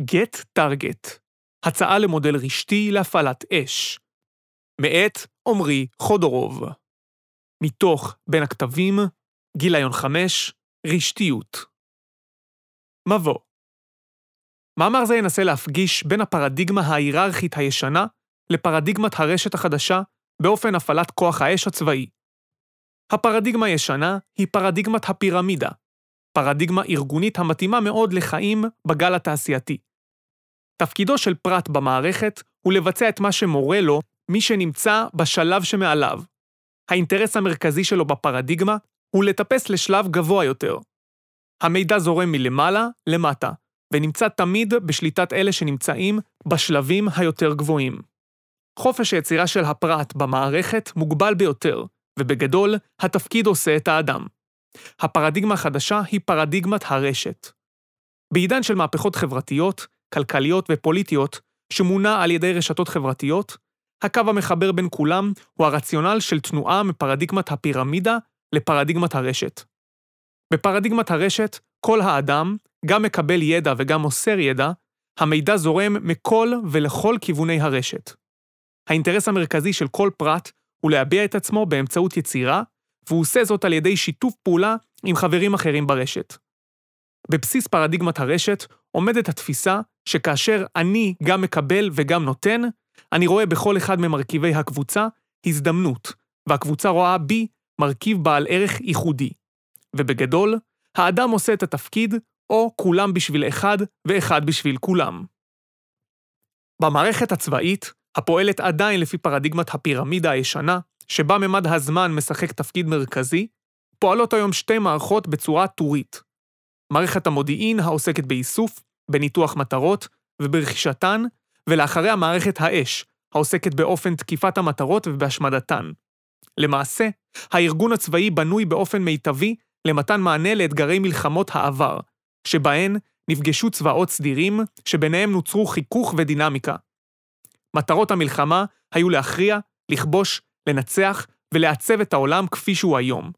Get Target, הצעה למודל רשתי להפעלת אש. מאת עמרי חודורוב. מתוך בין הכתבים, גיליון 5, רשתיות. מבוא מאמר זה ינסה להפגיש בין הפרדיגמה ההיררכית הישנה לפרדיגמת הרשת החדשה באופן הפעלת כוח האש הצבאי. הפרדיגמה הישנה היא פרדיגמת הפירמידה, פרדיגמה ארגונית המתאימה מאוד לחיים בגל התעשייתי. תפקידו של פרט במערכת הוא לבצע את מה שמורה לו מי שנמצא בשלב שמעליו. האינטרס המרכזי שלו בפרדיגמה הוא לטפס לשלב גבוה יותר. המידע זורם מלמעלה למטה, ונמצא תמיד בשליטת אלה שנמצאים בשלבים היותר גבוהים. חופש היצירה של הפרט במערכת מוגבל ביותר, ובגדול, התפקיד עושה את האדם. הפרדיגמה החדשה היא פרדיגמת הרשת. בעידן של מהפכות חברתיות, כלכליות ופוליטיות, שמונע על ידי רשתות חברתיות, הקו המחבר בין כולם הוא הרציונל של תנועה מפרדיגמת הפירמידה לפרדיגמת הרשת. בפרדיגמת הרשת, כל האדם, גם מקבל ידע וגם מוסר ידע, המידע זורם מכל ולכל כיווני הרשת. האינטרס המרכזי של כל פרט הוא להביע את עצמו באמצעות יצירה, והוא עושה זאת על ידי שיתוף פעולה עם חברים אחרים ברשת. בבסיס פרדיגמת הרשת עומדת התפיסה שכאשר אני גם מקבל וגם נותן, אני רואה בכל אחד ממרכיבי הקבוצה הזדמנות, והקבוצה רואה בי מרכיב בעל ערך ייחודי. ובגדול, האדם עושה את התפקיד, או כולם בשביל אחד ואחד בשביל כולם. במערכת הצבאית, הפועלת עדיין לפי פרדיגמת הפירמידה הישנה, שבה ממד הזמן משחק תפקיד מרכזי, פועלות היום שתי מערכות בצורה טורית. מערכת המודיעין העוסקת באיסוף, בניתוח מטרות וברכישתן, ולאחריה מערכת האש, העוסקת באופן תקיפת המטרות ובהשמדתן. למעשה, הארגון הצבאי בנוי באופן מיטבי למתן מענה לאתגרי מלחמות העבר, שבהן נפגשו צבאות סדירים, שביניהם נוצרו חיכוך ודינמיקה. מטרות המלחמה היו להכריע, לכבוש, לנצח ולעצב את העולם כפי שהוא היום.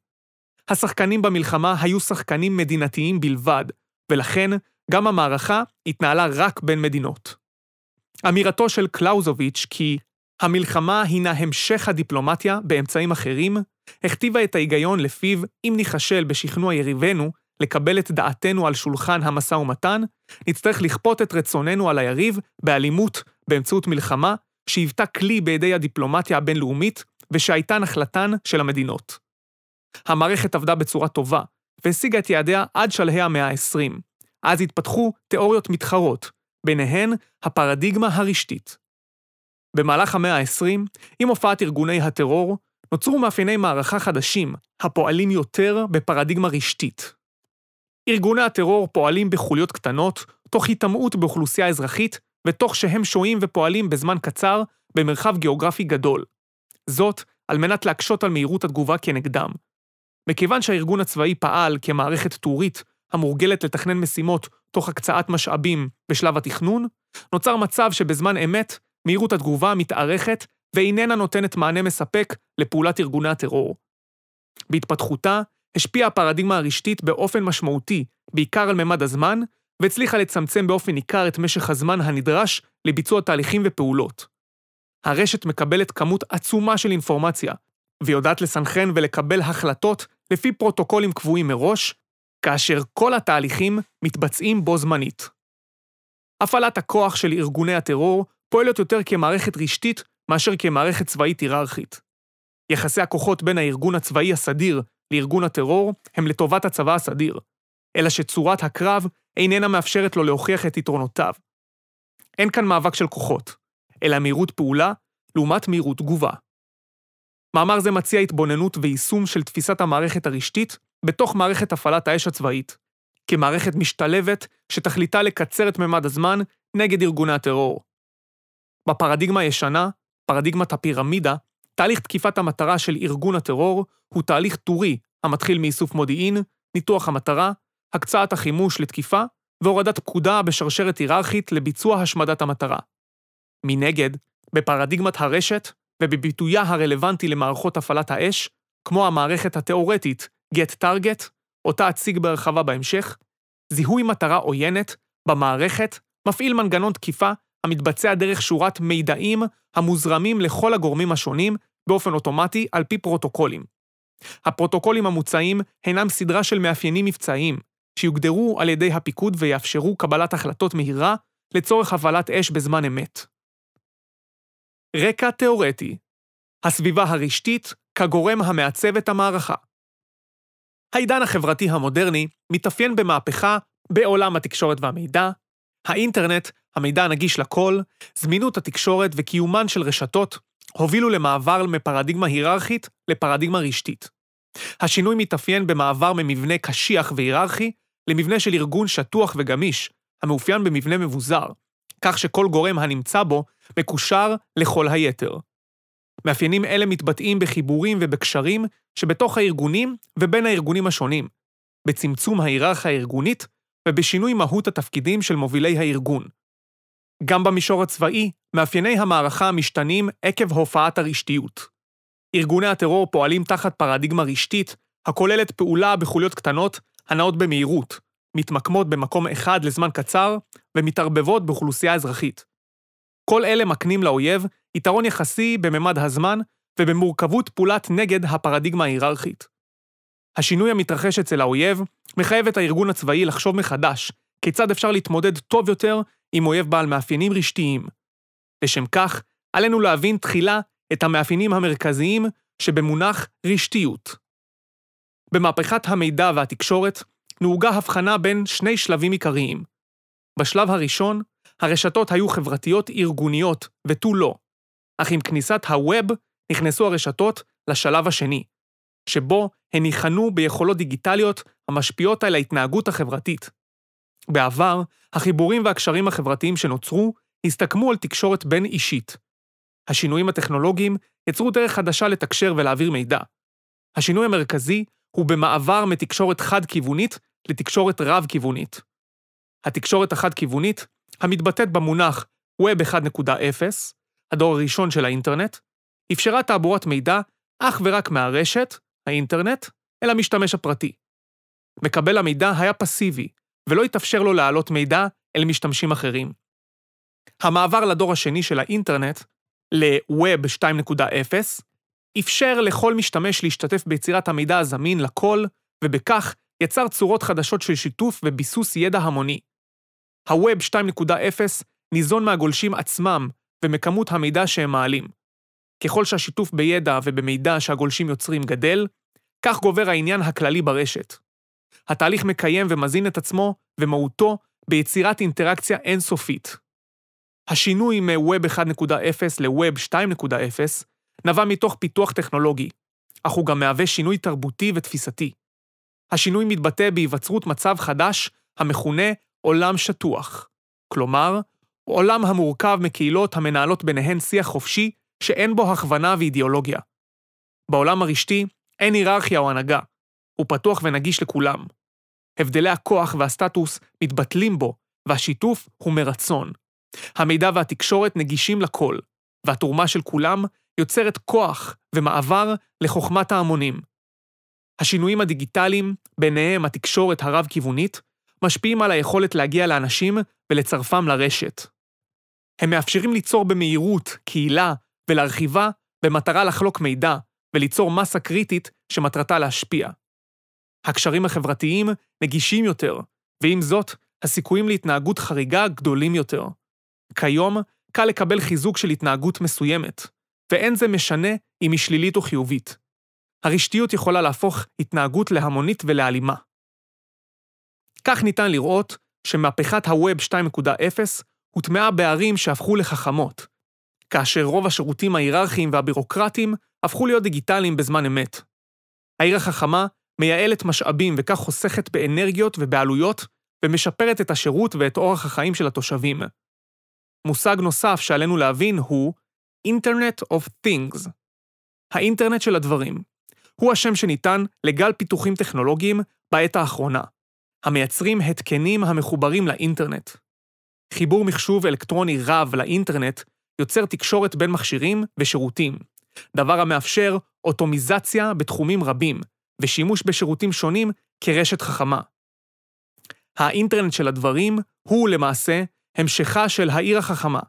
השחקנים במלחמה היו שחקנים מדינתיים בלבד, ולכן גם המערכה התנהלה רק בין מדינות. אמירתו של קלאוזוביץ' כי המלחמה הינה המשך הדיפלומטיה באמצעים אחרים, הכתיבה את ההיגיון לפיו אם ניכשל בשכנוע יריבינו לקבל את דעתנו על שולחן המשא ומתן, נצטרך לכפות את רצוננו על היריב באלימות באמצעות מלחמה, שהיוותה כלי בידי הדיפלומטיה הבינלאומית ושהייתה נחלתן של המדינות. המערכת עבדה בצורה טובה, והשיגה את יעדיה עד שלהי המאה ה-20. אז התפתחו תיאוריות מתחרות, ביניהן הפרדיגמה הרשתית. במהלך המאה ה-20, עם הופעת ארגוני הטרור, נוצרו מאפייני מערכה חדשים, הפועלים יותר בפרדיגמה רשתית. ארגוני הטרור פועלים בחוליות קטנות, תוך היטמעות באוכלוסייה אזרחית, ותוך שהם שוהים ופועלים בזמן קצר במרחב גיאוגרפי גדול. זאת, על מנת להקשות על מהירות התגובה כנגדם. מכיוון שהארגון הצבאי פעל כמערכת טורית המורגלת לתכנן משימות תוך הקצאת משאבים בשלב התכנון, נוצר מצב שבזמן אמת מהירות התגובה מתארכת ואיננה נותנת מענה מספק לפעולת ארגוני הטרור. בהתפתחותה, השפיעה הפרדיגמה הרשתית באופן משמעותי, בעיקר על ממד הזמן, והצליחה לצמצם באופן ניכר את משך הזמן הנדרש לביצוע תהליכים ופעולות. הרשת מקבלת כמות עצומה של אינפורמציה, ויודעת לסנכרן ולקבל החלטות לפי פרוטוקולים קבועים מראש, כאשר כל התהליכים מתבצעים בו זמנית. הפעלת הכוח של ארגוני הטרור פועלת יותר כמערכת רשתית מאשר כמערכת צבאית היררכית. יחסי הכוחות בין הארגון הצבאי הסדיר לארגון הטרור הם לטובת הצבא הסדיר, אלא שצורת הקרב איננה מאפשרת לו להוכיח את יתרונותיו. אין כאן מאבק של כוחות, אלא מהירות פעולה לעומת מהירות תגובה. מאמר זה מציע התבוננות ויישום של תפיסת המערכת הרשתית בתוך מערכת הפעלת האש הצבאית, כמערכת משתלבת שתכליתה לקצר את ממד הזמן נגד ארגוני הטרור. בפרדיגמה הישנה, פרדיגמת הפירמידה, תהליך תקיפת המטרה של ארגון הטרור הוא תהליך טורי המתחיל מאיסוף מודיעין, ניתוח המטרה, הקצאת החימוש לתקיפה והורדת פקודה בשרשרת היררכית לביצוע השמדת המטרה. מנגד, בפרדיגמת הרשת ובביטויה הרלוונטי למערכות הפעלת האש, כמו המערכת התאורטית Get Target, אותה אציג בהרחבה בהמשך, זיהוי מטרה עוינת במערכת מפעיל מנגנון תקיפה המתבצע דרך שורת מידעים המוזרמים לכל הגורמים השונים באופן אוטומטי על פי פרוטוקולים. הפרוטוקולים המוצעים הינם סדרה של מאפיינים מבצעיים, שיוגדרו על ידי הפיקוד ויאפשרו קבלת החלטות מהירה לצורך הפעלת אש בזמן אמת. רקע תאורטי הסביבה הרשתית כגורם המעצב את המערכה. העידן החברתי המודרני מתאפיין במהפכה בעולם התקשורת והמידע, האינטרנט, המידע הנגיש לכל, זמינות התקשורת וקיומן של רשתות הובילו למעבר מפרדיגמה היררכית לפרדיגמה רשתית. השינוי מתאפיין במעבר ממבנה קשיח והיררכי למבנה של ארגון שטוח וגמיש, המאופיין במבנה מבוזר, כך שכל גורם הנמצא בו מקושר לכל היתר. מאפיינים אלה מתבטאים בחיבורים ובקשרים שבתוך הארגונים ובין הארגונים השונים, בצמצום ההיררכיה הארגונית ובשינוי מהות התפקידים של מובילי הארגון. גם במישור הצבאי, מאפייני המערכה משתנים עקב הופעת הרשתיות. ארגוני הטרור פועלים תחת פרדיגמה רשתית, הכוללת פעולה בחוליות קטנות הנעות במהירות, מתמקמות במקום אחד לזמן קצר ומתערבבות באוכלוסייה אזרחית. כל אלה מקנים לאויב יתרון יחסי בממד הזמן ובמורכבות פעולת נגד הפרדיגמה ההיררכית. השינוי המתרחש אצל האויב מחייב את הארגון הצבאי לחשוב מחדש כיצד אפשר להתמודד טוב יותר עם אויב בעל מאפיינים רשתיים. לשם כך, עלינו להבין תחילה את המאפיינים המרכזיים שבמונח רשתיות. במהפכת המידע והתקשורת נהוגה הבחנה בין שני שלבים עיקריים. בשלב הראשון, הרשתות היו חברתיות ארגוניות ותו לא, אך עם כניסת הווב נכנסו הרשתות לשלב השני, שבו הן ניחנו ביכולות דיגיטליות המשפיעות על ההתנהגות החברתית. בעבר, החיבורים והקשרים החברתיים שנוצרו הסתכמו על תקשורת בין-אישית. השינויים הטכנולוגיים יצרו דרך חדשה לתקשר ולהעביר מידע. השינוי המרכזי הוא במעבר מתקשורת חד-כיוונית לתקשורת רב-כיוונית. התקשורת החד-כיוונית, המתבטאת במונח Web 1.0, הדור הראשון של האינטרנט, אפשרה תעבורת מידע אך ורק מהרשת, האינטרנט, אל המשתמש הפרטי. מקבל המידע היה פסיבי, ולא התאפשר לו להעלות מידע אל משתמשים אחרים. המעבר לדור השני של האינטרנט, ל-Web 2.0, אפשר לכל משתמש להשתתף ביצירת המידע הזמין לכל, ובכך יצר צורות חדשות של שיתוף וביסוס ידע המוני. ה-Web 2.0 ניזון מהגולשים עצמם ומכמות המידע שהם מעלים. ככל שהשיתוף בידע ובמידע שהגולשים יוצרים גדל, כך גובר העניין הכללי ברשת. התהליך מקיים ומזין את עצמו ומהותו ביצירת אינטראקציה אינסופית. השינוי מ-Web 1.0 ל-Web 2.0 נבע מתוך פיתוח טכנולוגי, אך הוא גם מהווה שינוי תרבותי ותפיסתי. השינוי מתבטא בהיווצרות מצב חדש המכונה עולם שטוח. כלומר, עולם המורכב מקהילות המנהלות ביניהן שיח חופשי שאין בו הכוונה ואידיאולוגיה. בעולם הרשתי אין היררכיה או הנהגה, הוא פתוח ונגיש לכולם. הבדלי הכוח והסטטוס מתבטלים בו, והשיתוף הוא מרצון. המידע והתקשורת נגישים לכל, והתרומה של כולם יוצרת כוח ומעבר לחוכמת ההמונים. השינויים הדיגיטליים, ביניהם התקשורת הרב-כיוונית, משפיעים על היכולת להגיע לאנשים ולצרפם לרשת. הם מאפשרים ליצור במהירות קהילה ולהרחיבה במטרה לחלוק מידע וליצור מסה קריטית שמטרתה להשפיע. הקשרים החברתיים נגישים יותר, ועם זאת, הסיכויים להתנהגות חריגה גדולים יותר. כיום, קל לקבל חיזוק של התנהגות מסוימת, ואין זה משנה אם היא שלילית או חיובית. הרשתיות יכולה להפוך התנהגות להמונית ולאלימה. כך ניתן לראות שמהפכת ה-Web 2.0 הוטמעה בערים שהפכו לחכמות, כאשר רוב השירותים ההיררכיים והבירוקרטיים הפכו להיות דיגיטליים בזמן אמת. העיר החכמה מייעלת משאבים וכך חוסכת באנרגיות ובעלויות, ומשפרת את השירות ואת אורח החיים של התושבים. מושג נוסף שעלינו להבין הוא Internet of Things. האינטרנט של הדברים. הוא השם שניתן לגל פיתוחים טכנולוגיים בעת האחרונה, המייצרים התקנים המחוברים לאינטרנט. חיבור מחשוב אלקטרוני רב לאינטרנט יוצר תקשורת בין מכשירים ושירותים, דבר המאפשר אוטומיזציה בתחומים רבים, ושימוש בשירותים שונים כרשת חכמה. האינטרנט של הדברים הוא למעשה המשכה של העיר החכמה.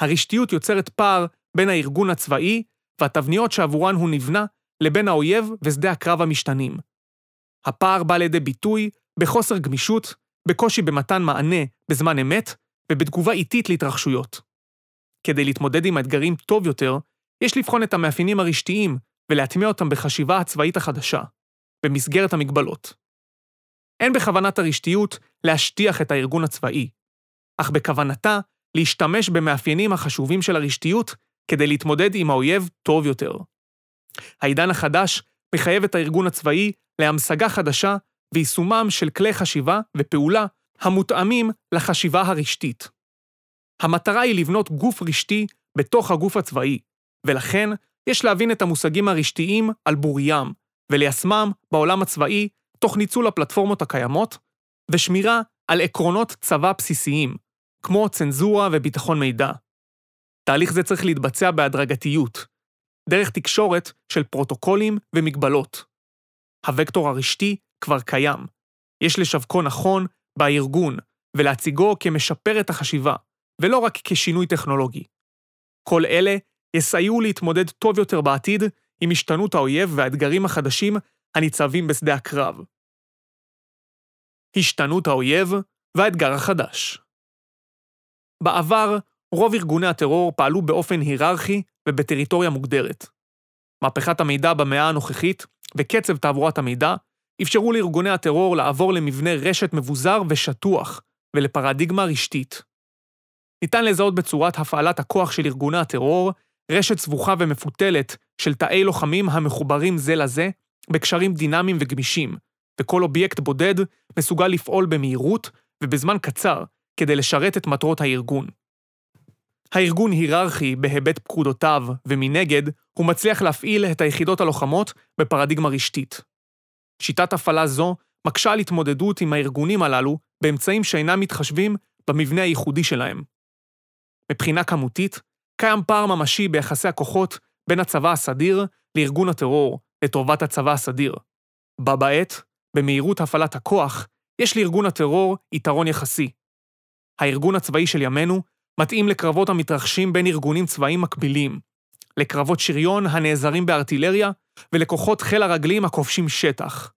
הרשתיות יוצרת פער בין הארגון הצבאי והתבניות שעבורן הוא נבנה לבין האויב ושדה הקרב המשתנים. הפער בא לידי ביטוי בחוסר גמישות, בקושי במתן מענה בזמן אמת ובתגובה איטית להתרחשויות. כדי להתמודד עם האתגרים טוב יותר, יש לבחון את המאפיינים הרשתיים ולהטמיע אותם בחשיבה הצבאית החדשה, במסגרת המגבלות. אין בכוונת הרשתיות להשטיח את הארגון הצבאי, אך בכוונתה להשתמש במאפיינים החשובים של הרשתיות כדי להתמודד עם האויב טוב יותר. העידן החדש מחייב את הארגון הצבאי להמשגה חדשה ויישומם של כלי חשיבה ופעולה המותאמים לחשיבה הרשתית. המטרה היא לבנות גוף רשתי בתוך הגוף הצבאי, ולכן יש להבין את המושגים הרשתיים על בוריים, וליישמם בעולם הצבאי תוך ניצול הפלטפורמות הקיימות, ושמירה על עקרונות צבא בסיסיים, כמו צנזורה וביטחון מידע. תהליך זה צריך להתבצע בהדרגתיות, דרך תקשורת של פרוטוקולים ומגבלות. הוקטור הרשתי כבר קיים. יש לשווקו נכון בארגון, ולהציגו כמשפר את החשיבה, ולא רק כשינוי טכנולוגי. כל אלה יסייעו להתמודד טוב יותר בעתיד עם השתנות האויב והאתגרים החדשים הניצבים בשדה הקרב. השתנות האויב והאתגר החדש. בעבר, רוב ארגוני הטרור פעלו באופן היררכי ובטריטוריה מוגדרת. מהפכת המידע במאה הנוכחית וקצב תעבורת המידע אפשרו לארגוני הטרור לעבור למבנה רשת מבוזר ושטוח ולפרדיגמה רשתית. ניתן לזהות בצורת הפעלת הכוח של ארגוני הטרור רשת סבוכה ומפותלת של תאי לוחמים המחוברים זה לזה בקשרים דינמיים וגמישים, וכל אובייקט בודד מסוגל לפעול במהירות ובזמן קצר כדי לשרת את מטרות הארגון. הארגון היררכי בהיבט פקודותיו, ומנגד, הוא מצליח להפעיל את היחידות הלוחמות בפרדיגמה רשתית. שיטת הפעלה זו מקשה על התמודדות עם הארגונים הללו באמצעים שאינם מתחשבים במבנה הייחודי שלהם. מבחינה כמותית, קיים פער ממשי ביחסי הכוחות בין הצבא הסדיר לארגון הטרור לטובת הצבא הסדיר. בה בעת, במהירות הפעלת הכוח, יש לארגון הטרור יתרון יחסי. הארגון הצבאי של ימינו מתאים לקרבות המתרחשים בין ארגונים צבאיים מקבילים, לקרבות שריון הנעזרים בארטילריה ולכוחות חיל הרגלים הכובשים שטח.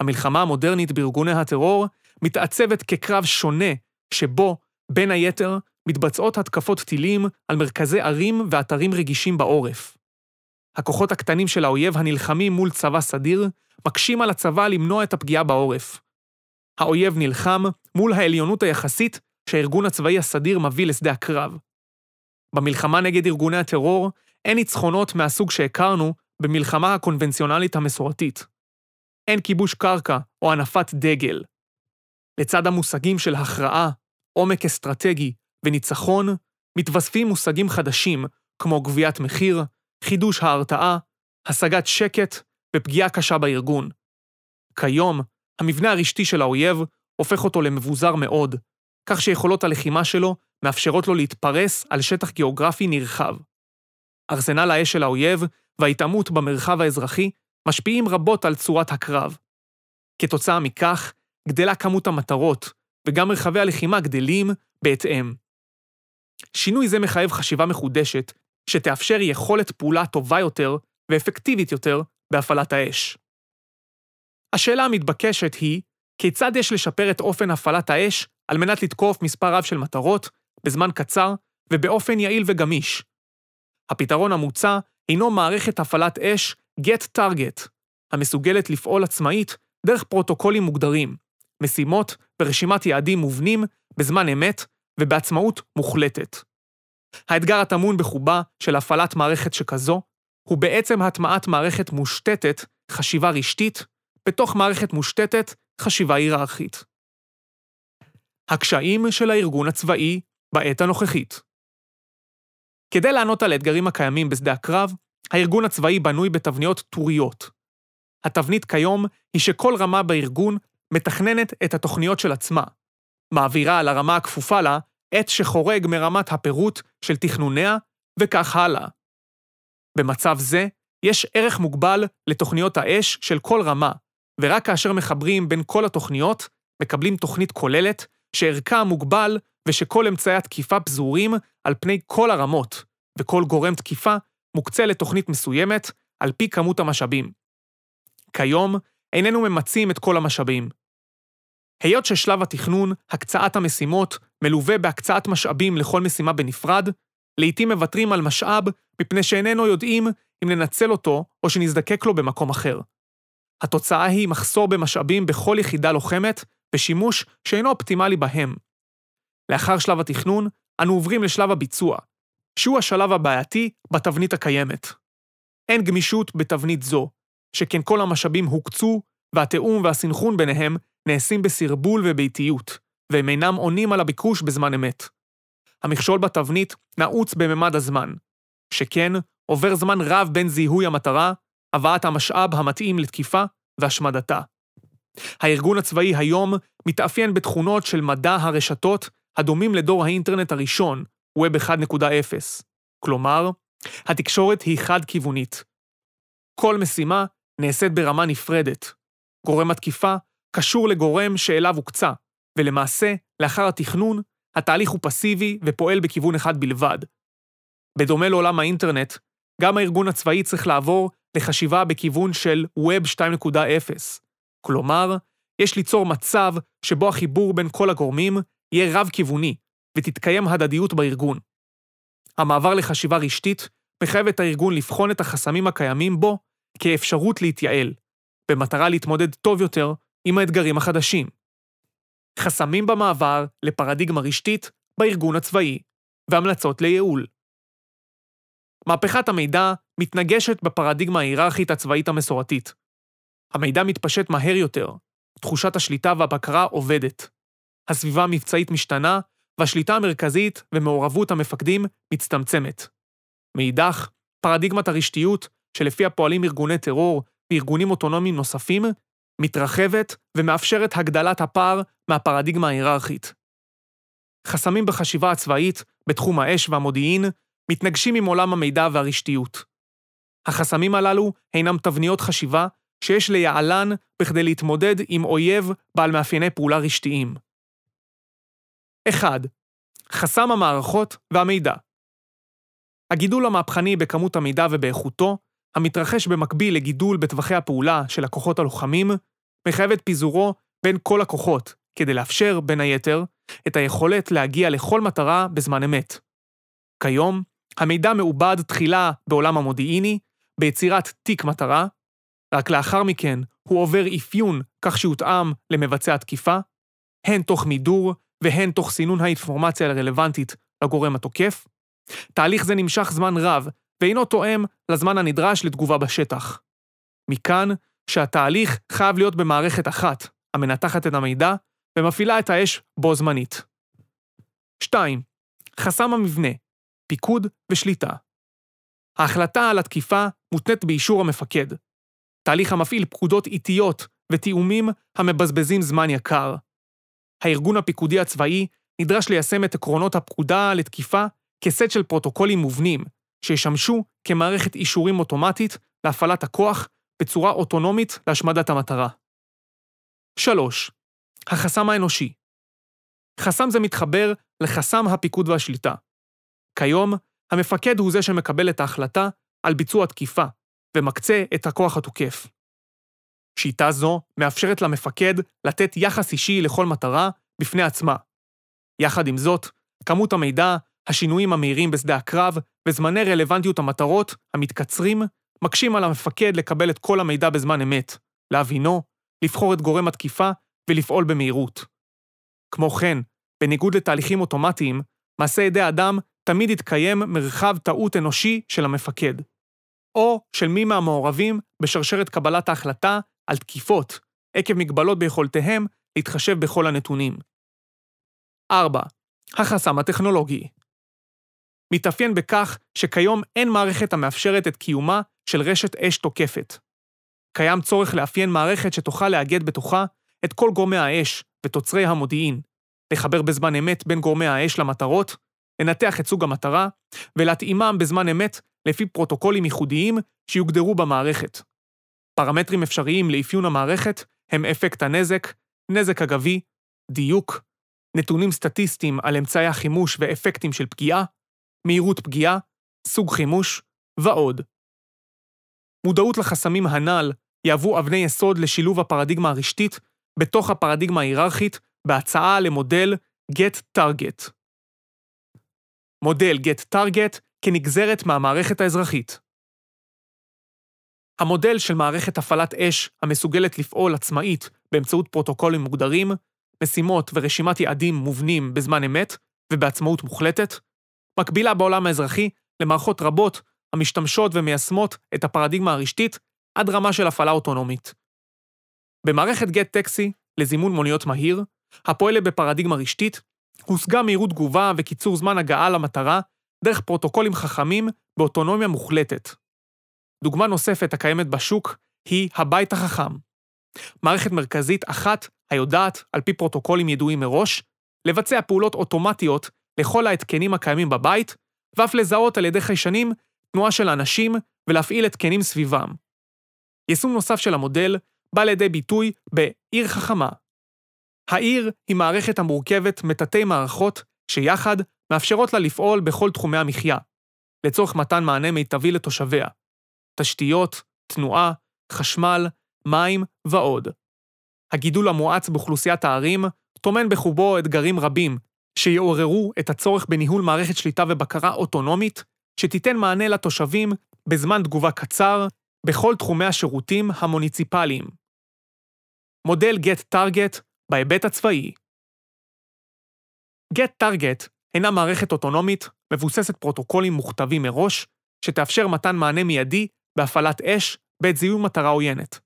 המלחמה המודרנית בארגוני הטרור מתעצבת כקרב שונה, שבו, בין היתר, מתבצעות התקפות טילים על מרכזי ערים ואתרים רגישים בעורף. הכוחות הקטנים של האויב הנלחמים מול צבא סדיר, מקשים על הצבא למנוע את הפגיעה בעורף. האויב נלחם מול העליונות היחסית שהארגון הצבאי הסדיר מביא לשדה הקרב. במלחמה נגד ארגוני הטרור אין ניצחונות מהסוג שהכרנו במלחמה הקונבנציונלית המסורתית. אין כיבוש קרקע או הנפת דגל. לצד המושגים של הכרעה, עומק אסטרטגי וניצחון, מתווספים מושגים חדשים כמו גביית מחיר, חידוש ההרתעה, השגת שקט ופגיעה קשה בארגון. כיום, המבנה הרשתי של האויב הופך אותו למבוזר מאוד, כך שיכולות הלחימה שלו מאפשרות לו להתפרס על שטח גיאוגרפי נרחב. ארסנל האש של האויב וההתעמות במרחב האזרחי משפיעים רבות על צורת הקרב. כתוצאה מכך, גדלה כמות המטרות, וגם מרחבי הלחימה גדלים בהתאם. שינוי זה מחייב חשיבה מחודשת, שתאפשר יכולת פעולה טובה יותר ואפקטיבית יותר בהפעלת האש. השאלה המתבקשת היא, כיצד יש לשפר את אופן הפעלת האש על מנת לתקוף מספר רב של מטרות, בזמן קצר ובאופן יעיל וגמיש. הפתרון המוצע הינו מערכת הפעלת אש Get Target, המסוגלת לפעול עצמאית דרך פרוטוקולים מוגדרים, משימות ורשימת יעדים מובנים בזמן אמת ובעצמאות מוחלטת. האתגר הטמון בחובה של הפעלת מערכת שכזו, הוא בעצם הטמעת מערכת מושתתת, חשיבה רשתית, בתוך מערכת מושתתת, חשיבה היררכית. הקשיים של הארגון הצבאי בעת הנוכחית. כדי לענות על האתגרים הקיימים בשדה הקרב, הארגון הצבאי בנוי בתבניות טוריות. התבנית כיום היא שכל רמה בארגון מתכננת את התוכניות של עצמה, מעבירה על הרמה הכפופה לה עת שחורג מרמת הפירוט של תכנוניה, וכך הלאה. במצב זה, יש ערך מוגבל לתוכניות האש של כל רמה, ורק כאשר מחברים בין כל התוכניות, מקבלים תוכנית כוללת שערכה מוגבל ושכל אמצעי התקיפה פזורים על פני כל הרמות, וכל גורם תקיפה מוקצה לתוכנית מסוימת על פי כמות המשאבים. כיום, איננו ממצים את כל המשאבים. היות ששלב התכנון, הקצאת המשימות, מלווה בהקצאת משאבים לכל משימה בנפרד, לעתים מוותרים על משאב מפני שאיננו יודעים אם לנצל אותו או שנזדקק לו במקום אחר. התוצאה היא מחסור במשאבים בכל יחידה לוחמת ושימוש שאינו אופטימלי בהם. לאחר שלב התכנון, אנו עוברים לשלב הביצוע, שהוא השלב הבעייתי בתבנית הקיימת. אין גמישות בתבנית זו, שכן כל המשאבים הוקצו, והתיאום והסנכרון ביניהם נעשים בסרבול ובאיטיות, והם אינם עונים על הביקוש בזמן אמת. המכשול בתבנית נעוץ בממד הזמן, שכן עובר זמן רב בין זיהוי המטרה, הבאת המשאב המתאים לתקיפה והשמדתה. הארגון הצבאי היום מתאפיין בתכונות של מדע הרשתות הדומים לדור האינטרנט הראשון, Web 1.0. כלומר, התקשורת היא חד-כיוונית. כל משימה נעשית ברמה נפרדת. גורם התקיפה קשור לגורם שאליו הוקצה, ולמעשה, לאחר התכנון, התהליך הוא פסיבי ופועל בכיוון אחד בלבד. בדומה לעולם האינטרנט, גם הארגון הצבאי צריך לעבור לחשיבה בכיוון של Web 2.0. כלומר, יש ליצור מצב שבו החיבור בין כל הגורמים יהיה רב-כיווני, ותתקיים הדדיות בארגון. המעבר לחשיבה רשתית מחייב את הארגון לבחון את החסמים הקיימים בו כאפשרות להתייעל, במטרה להתמודד טוב יותר עם האתגרים החדשים. חסמים במעבר לפרדיגמה רשתית בארגון הצבאי, והמלצות לייעול. מהפכת המידע מתנגשת בפרדיגמה ההיררכית הצבאית המסורתית. המידע מתפשט מהר יותר, תחושת השליטה והבקרה עובדת. הסביבה המבצעית משתנה, והשליטה המרכזית ומעורבות המפקדים מצטמצמת. מאידך, פרדיגמת הרשתיות, שלפיה פועלים ארגוני טרור וארגונים אוטונומיים נוספים, מתרחבת ומאפשרת הגדלת הפער מהפרדיגמה ההיררכית. חסמים בחשיבה הצבאית, בתחום האש והמודיעין, מתנגשים עם עולם המידע והרשתיות. החסמים הללו הינם תבניות חשיבה שיש ליעלן בכדי להתמודד עם אויב בעל מאפייני פעולה רשתיים. 1. חסם המערכות והמידע. הגידול המהפכני בכמות המידע ובאיכותו, המתרחש במקביל לגידול בטווחי הפעולה של הכוחות הלוחמים, מחייב את פיזורו בין כל הכוחות, כדי לאפשר, בין היתר, את היכולת להגיע לכל מטרה בזמן אמת. כיום, המידע מעובד תחילה בעולם המודיעיני, ביצירת תיק מטרה, רק לאחר מכן הוא עובר אפיון כך שיותאם למבצע התקיפה, הן תוך מידור והן תוך סינון האינפורמציה הרלוונטית לגורם התוקף. תהליך זה נמשך זמן רב, ואינו תואם לזמן הנדרש לתגובה בשטח. מכאן שהתהליך חייב להיות במערכת אחת, המנתחת את המידע ומפעילה את האש בו זמנית. 2. חסם המבנה, פיקוד ושליטה. ההחלטה על התקיפה מותנית באישור המפקד. תהליך המפעיל פקודות איטיות ותיאומים המבזבזים זמן יקר. הארגון הפיקודי הצבאי נדרש ליישם את עקרונות הפקודה לתקיפה כסט של פרוטוקולים מובנים, שישמשו כמערכת אישורים אוטומטית להפעלת הכוח בצורה אוטונומית להשמדת המטרה. 3. החסם האנושי. חסם זה מתחבר לחסם הפיקוד והשליטה. כיום, המפקד הוא זה שמקבל את ההחלטה על ביצוע תקיפה, ומקצה את הכוח התוקף. שיטה זו מאפשרת למפקד לתת יחס אישי לכל מטרה בפני עצמה. יחד עם זאת, כמות המידע, השינויים המהירים בשדה הקרב וזמני רלוונטיות המטרות, המתקצרים, מקשים על המפקד לקבל את כל המידע בזמן אמת, להבינו, לבחור את גורם התקיפה ולפעול במהירות. כמו כן, בניגוד לתהליכים אוטומטיים, מעשה ידי אדם תמיד יתקיים מרחב טעות אנושי של המפקד, או של מי מהמעורבים בשרשרת קבלת ההחלטה על תקיפות, עקב מגבלות ביכולתיהם להתחשב בכל הנתונים. 4. החסם הטכנולוגי מתאפיין בכך שכיום אין מערכת המאפשרת את קיומה של רשת אש תוקפת. קיים צורך לאפיין מערכת שתוכל לאגד בתוכה את כל גורמי האש ותוצרי המודיעין, לחבר בזמן אמת בין גורמי האש למטרות, לנתח את סוג המטרה, ולהתאימם בזמן אמת לפי פרוטוקולים ייחודיים שיוגדרו במערכת. פרמטרים אפשריים לאפיון המערכת הם אפקט הנזק, נזק אגבי, דיוק, נתונים סטטיסטיים על אמצעי החימוש ואפקטים של פגיעה, מהירות פגיעה, סוג חימוש ועוד. מודעות לחסמים הנ"ל יהוו אבני יסוד לשילוב הפרדיגמה הרשתית בתוך הפרדיגמה ההיררכית בהצעה למודל Get Target. מודל Get Target כנגזרת מהמערכת האזרחית. המודל של מערכת הפעלת אש המסוגלת לפעול עצמאית באמצעות פרוטוקולים מוגדרים, משימות ורשימת יעדים מובנים בזמן אמת ובעצמאות מוחלטת, מקבילה בעולם האזרחי למערכות רבות המשתמשות ומיישמות את הפרדיגמה הרשתית עד רמה של הפעלה אוטונומית. במערכת גט טקסי לזימון מוניות מהיר, הפועלת בפרדיגמה רשתית, הושגה מהירות תגובה וקיצור זמן הגעה למטרה דרך פרוטוקולים חכמים באוטונומיה מוחלטת. דוגמה נוספת הקיימת בשוק היא הבית החכם. מערכת מרכזית אחת היודעת, על פי פרוטוקולים ידועים מראש, לבצע פעולות אוטומטיות לכל ההתקנים הקיימים בבית, ואף לזהות על ידי חיישנים תנועה של אנשים ולהפעיל התקנים סביבם. יישום נוסף של המודל בא לידי ביטוי בעיר חכמה. העיר היא מערכת המורכבת מתתי מערכות שיחד מאפשרות לה לפעול בכל תחומי המחיה, לצורך מתן מענה מיטבי לתושביה. תשתיות, תנועה, חשמל, מים ועוד. הגידול המואץ באוכלוסיית הערים טומן בחובו אתגרים רבים, שיעוררו את הצורך בניהול מערכת שליטה ובקרה אוטונומית, שתיתן מענה לתושבים בזמן תגובה קצר, בכל תחומי השירותים המוניציפליים. מודל Get Target בהיבט הצבאי Get Target אינה מערכת אוטונומית מבוססת פרוטוקולים מוכתבים מראש, שתאפשר מתן מענה מיידי בהפעלת אש בעת זיהוי מטרה עוינת.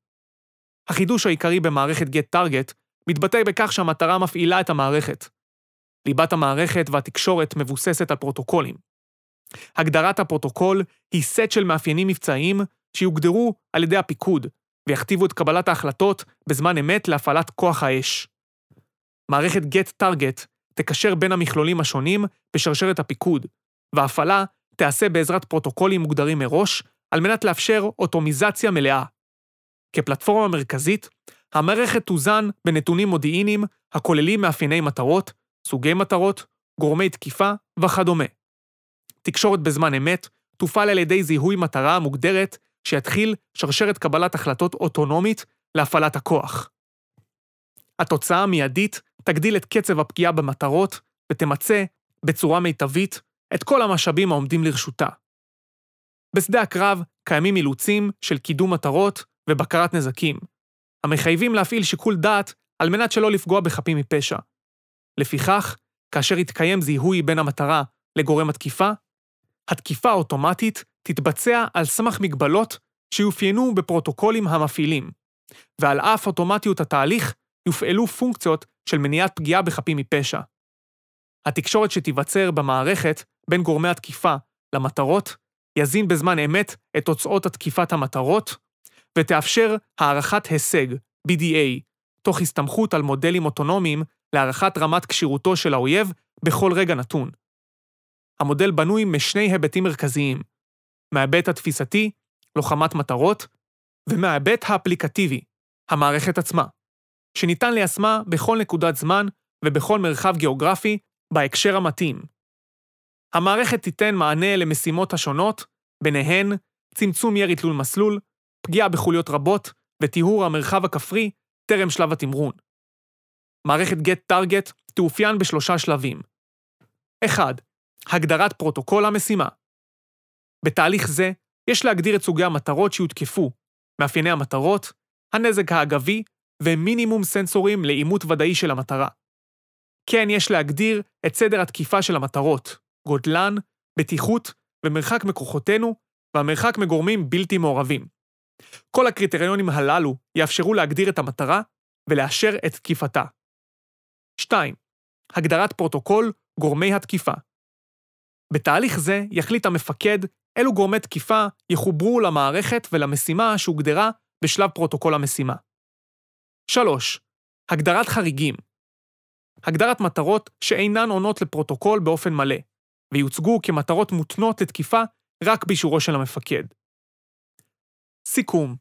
החידוש העיקרי במערכת Get Target מתבטא בכך שהמטרה מפעילה את המערכת. ליבת המערכת והתקשורת מבוססת על פרוטוקולים. הגדרת הפרוטוקול היא סט של מאפיינים מבצעיים שיוגדרו על ידי הפיקוד, ויכתיבו את קבלת ההחלטות בזמן אמת להפעלת כוח האש. מערכת Get Target תקשר בין המכלולים השונים בשרשרת הפיקוד, וההפעלה תיעשה בעזרת פרוטוקולים מוגדרים מראש, על מנת לאפשר אוטומיזציה מלאה. כפלטפורמה מרכזית, המערכת תוזן בנתונים מודיעיניים הכוללים מאפייני מטרות, סוגי מטרות, גורמי תקיפה וכדומה. תקשורת בזמן אמת תופעל על ידי זיהוי מטרה מוגדרת שיתחיל שרשרת קבלת החלטות אוטונומית להפעלת הכוח. התוצאה המיידית תגדיל את קצב הפגיעה במטרות ותמצה, בצורה מיטבית, את כל המשאבים העומדים לרשותה. בשדה הקרב קיימים אילוצים של קידום מטרות ובקרת נזקים, המחייבים להפעיל שיקול דעת על מנת שלא לפגוע בחפים מפשע. לפיכך, כאשר יתקיים זיהוי בין המטרה לגורם התקיפה, התקיפה האוטומטית תתבצע על סמך מגבלות שיופיינו בפרוטוקולים המפעילים, ועל אף אוטומטיות התהליך יופעלו פונקציות של מניעת פגיעה בחפים מפשע. התקשורת שתיווצר במערכת בין גורמי התקיפה למטרות יזין בזמן אמת את תוצאות התקיפת המטרות, ותאפשר הערכת הישג, BDA, תוך הסתמכות על מודלים אוטונומיים להערכת רמת כשירותו של האויב בכל רגע נתון. המודל בנוי משני היבטים מרכזיים, מההיבט התפיסתי, לוחמת מטרות, ומההיבט האפליקטיבי, המערכת עצמה, שניתן ליישמה בכל נקודת זמן ובכל מרחב גיאוגרפי בהקשר המתאים. המערכת תיתן מענה למשימות השונות, ביניהן צמצום ירי תלול מסלול, פגיעה בחוליות רבות וטיהור המרחב הכפרי טרם שלב התמרון. מערכת Get Target תאופיין בשלושה שלבים. 1. הגדרת פרוטוקול המשימה. בתהליך זה, יש להגדיר את סוגי המטרות שיותקפו, מאפייני המטרות, הנזק האגבי ומינימום סנסורים לאימות ודאי של המטרה. כן, יש להגדיר את סדר התקיפה של המטרות, גודלן, בטיחות ומרחק מכוחותינו, והמרחק מגורמים בלתי מעורבים. כל הקריטריונים הללו יאפשרו להגדיר את המטרה ולאשר את תקיפתה. 2. הגדרת פרוטוקול גורמי התקיפה. בתהליך זה יחליט המפקד אילו גורמי תקיפה יחוברו למערכת ולמשימה שהוגדרה בשלב פרוטוקול המשימה. 3. הגדרת חריגים. הגדרת מטרות שאינן עונות לפרוטוקול באופן מלא, ויוצגו כמטרות מותנות לתקיפה רק באישורו של המפקד. סיכום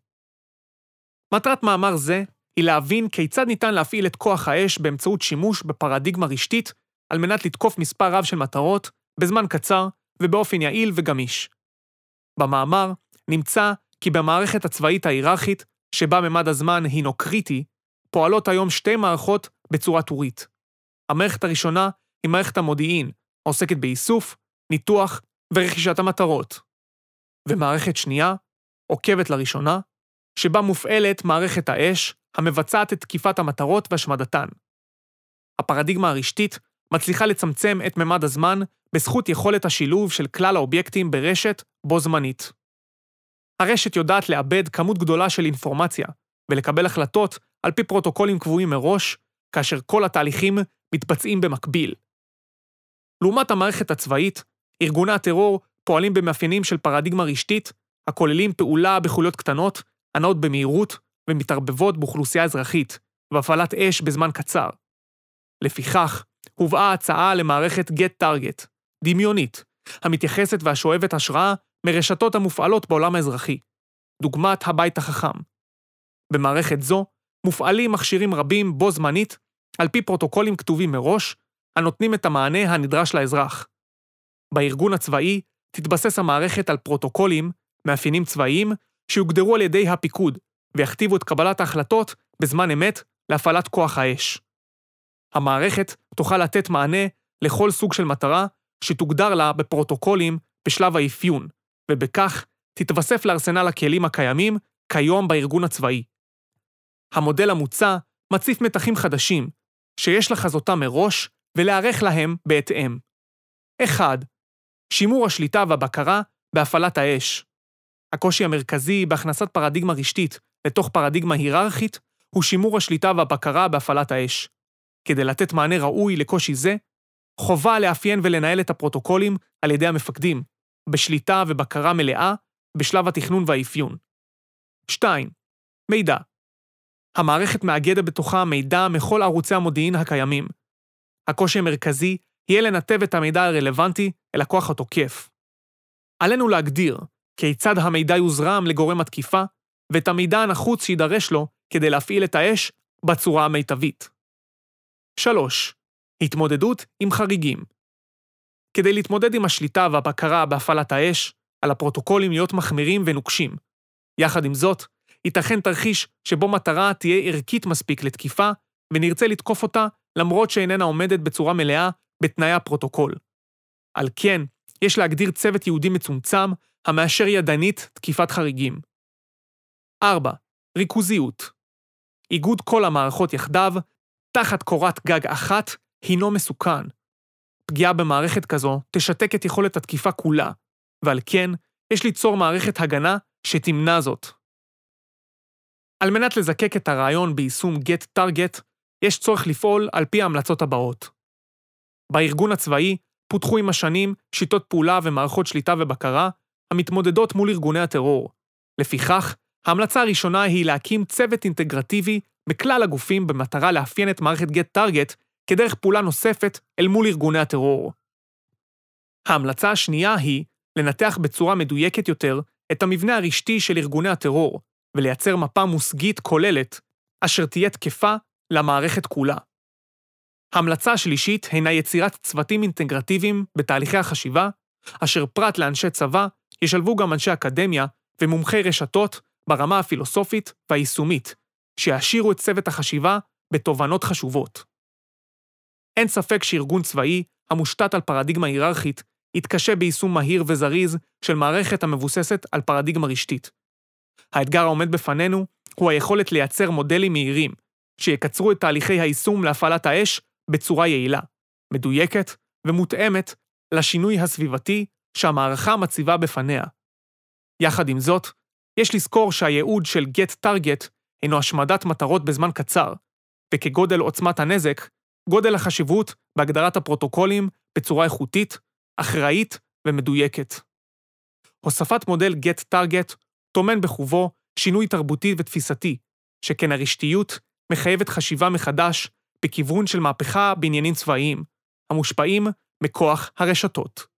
מטרת מאמר זה היא להבין כיצד ניתן להפעיל את כוח האש באמצעות שימוש בפרדיגמה רשתית על מנת לתקוף מספר רב של מטרות, בזמן קצר ובאופן יעיל וגמיש. במאמר נמצא כי במערכת הצבאית ההיררכית, שבה ממד הזמן הינו קריטי, פועלות היום שתי מערכות בצורה טורית. המערכת הראשונה היא מערכת המודיעין, העוסקת באיסוף, ניתוח ורכישת המטרות. ומערכת שנייה, עוקבת לראשונה, שבה מופעלת מערכת האש, המבצעת את תקיפת המטרות והשמדתן. הפרדיגמה הרשתית מצליחה לצמצם את ממד הזמן בזכות יכולת השילוב של כלל האובייקטים ברשת בו זמנית. הרשת יודעת לאבד כמות גדולה של אינפורמציה ולקבל החלטות על פי פרוטוקולים קבועים מראש, כאשר כל התהליכים מתבצעים במקביל. לעומת המערכת הצבאית, ארגוני הטרור פועלים במאפיינים של פרדיגמה רשתית, הכוללים פעולה בחוליות קטנות, הנעות במהירות ומתערבבות באוכלוסייה אזרחית, והפעלת אש בזמן קצר. לפיכך, הובאה הצעה למערכת Get Target, דמיונית, המתייחסת והשואבת השראה מרשתות המופעלות בעולם האזרחי, דוגמת הבית החכם. במערכת זו מופעלים מכשירים רבים בו זמנית, על פי פרוטוקולים כתובים מראש, הנותנים את המענה הנדרש לאזרח. בארגון הצבאי תתבסס המערכת על פרוטוקולים, מאפיינים צבאיים, שיוגדרו על ידי הפיקוד, ויכתיבו את קבלת ההחלטות בזמן אמת להפעלת כוח האש. המערכת תוכל לתת מענה לכל סוג של מטרה שתוגדר לה בפרוטוקולים בשלב האפיון, ובכך תתווסף לארסנל הכלים הקיימים כיום בארגון הצבאי. המודל המוצע מציף מתחים חדשים, שיש לחזותם מראש ולהיערך להם בהתאם. 1. שימור השליטה והבקרה בהפעלת האש. הקושי המרכזי בהכנסת פרדיגמה רשתית לתוך פרדיגמה היררכית הוא שימור השליטה והבקרה בהפעלת האש. כדי לתת מענה ראוי לקושי זה, חובה לאפיין ולנהל את הפרוטוקולים על ידי המפקדים, בשליטה ובקרה מלאה בשלב התכנון והאפיון. 2. מידע. המערכת מאגדת בתוכה מידע מכל ערוצי המודיעין הקיימים. הקושי המרכזי יהיה לנתב את המידע הרלוונטי אל הכוח התוקף. עלינו להגדיר כיצד המידע יוזרם לגורם התקיפה, ואת המידע הנחוץ שידרש לו כדי להפעיל את האש בצורה המיטבית. 3. התמודדות עם חריגים. כדי להתמודד עם השליטה והבקרה בהפעלת האש, על הפרוטוקולים להיות מחמירים ונוקשים. יחד עם זאת, ייתכן תרחיש שבו מטרה תהיה ערכית מספיק לתקיפה, ונרצה לתקוף אותה למרות שאיננה עומדת בצורה מלאה בתנאי הפרוטוקול. על כן, יש להגדיר צוות ייעודי מצומצם המאשר ידנית תקיפת חריגים. 4. ריכוזיות. איגוד כל המערכות יחדיו, תחת קורת גג אחת, הינו מסוכן. פגיעה במערכת כזו תשתק את יכולת התקיפה כולה, ועל כן, יש ליצור מערכת הגנה שתמנע זאת. על מנת לזקק את הרעיון ביישום Get Target, יש צורך לפעול על פי ההמלצות הבאות. בארגון הצבאי פותחו עם השנים שיטות פעולה ומערכות שליטה ובקרה המתמודדות מול ארגוני הטרור. לפיכך, ההמלצה הראשונה היא להקים צוות אינטגרטיבי בכלל הגופים במטרה לאפיין את מערכת Get Target כדרך פעולה נוספת אל מול ארגוני הטרור. ההמלצה השנייה היא לנתח בצורה מדויקת יותר את המבנה הרשתי של ארגוני הטרור, ולייצר מפה מושגית כוללת, אשר תהיה תקפה למערכת כולה. המלצה השלישית הינה יצירת צוותים אינטגרטיביים בתהליכי החשיבה, אשר פרט לאנשי צבא, ישלבו גם אנשי אקדמיה ומומחי רשתות ברמה הפילוסופית והיישומית, שיעשירו את צוות החשיבה בתובנות חשובות. אין ספק שארגון צבאי, המושתת על פרדיגמה היררכית, יתקשה ביישום מהיר וזריז של מערכת המבוססת על פרדיגמה רשתית. האתגר העומד בפנינו הוא היכולת לייצר מודלים מהירים, שיקצרו את תהליכי היישום להפעלת האש בצורה יעילה, מדויקת ומותאמת לשינוי הסביבתי שהמערכה מציבה בפניה. יחד עם זאת, יש לזכור שהייעוד של Get Target הינו השמדת מטרות בזמן קצר, וכגודל עוצמת הנזק, גודל החשיבות בהגדרת הפרוטוקולים בצורה איכותית, אחראית ומדויקת. הוספת מודל Get Target טומן בחובו שינוי תרבותי ותפיסתי, שכן הרשתיות מחייבת חשיבה מחדש בכיוון של מהפכה בעניינים צבאיים, המושפעים מכוח הרשתות.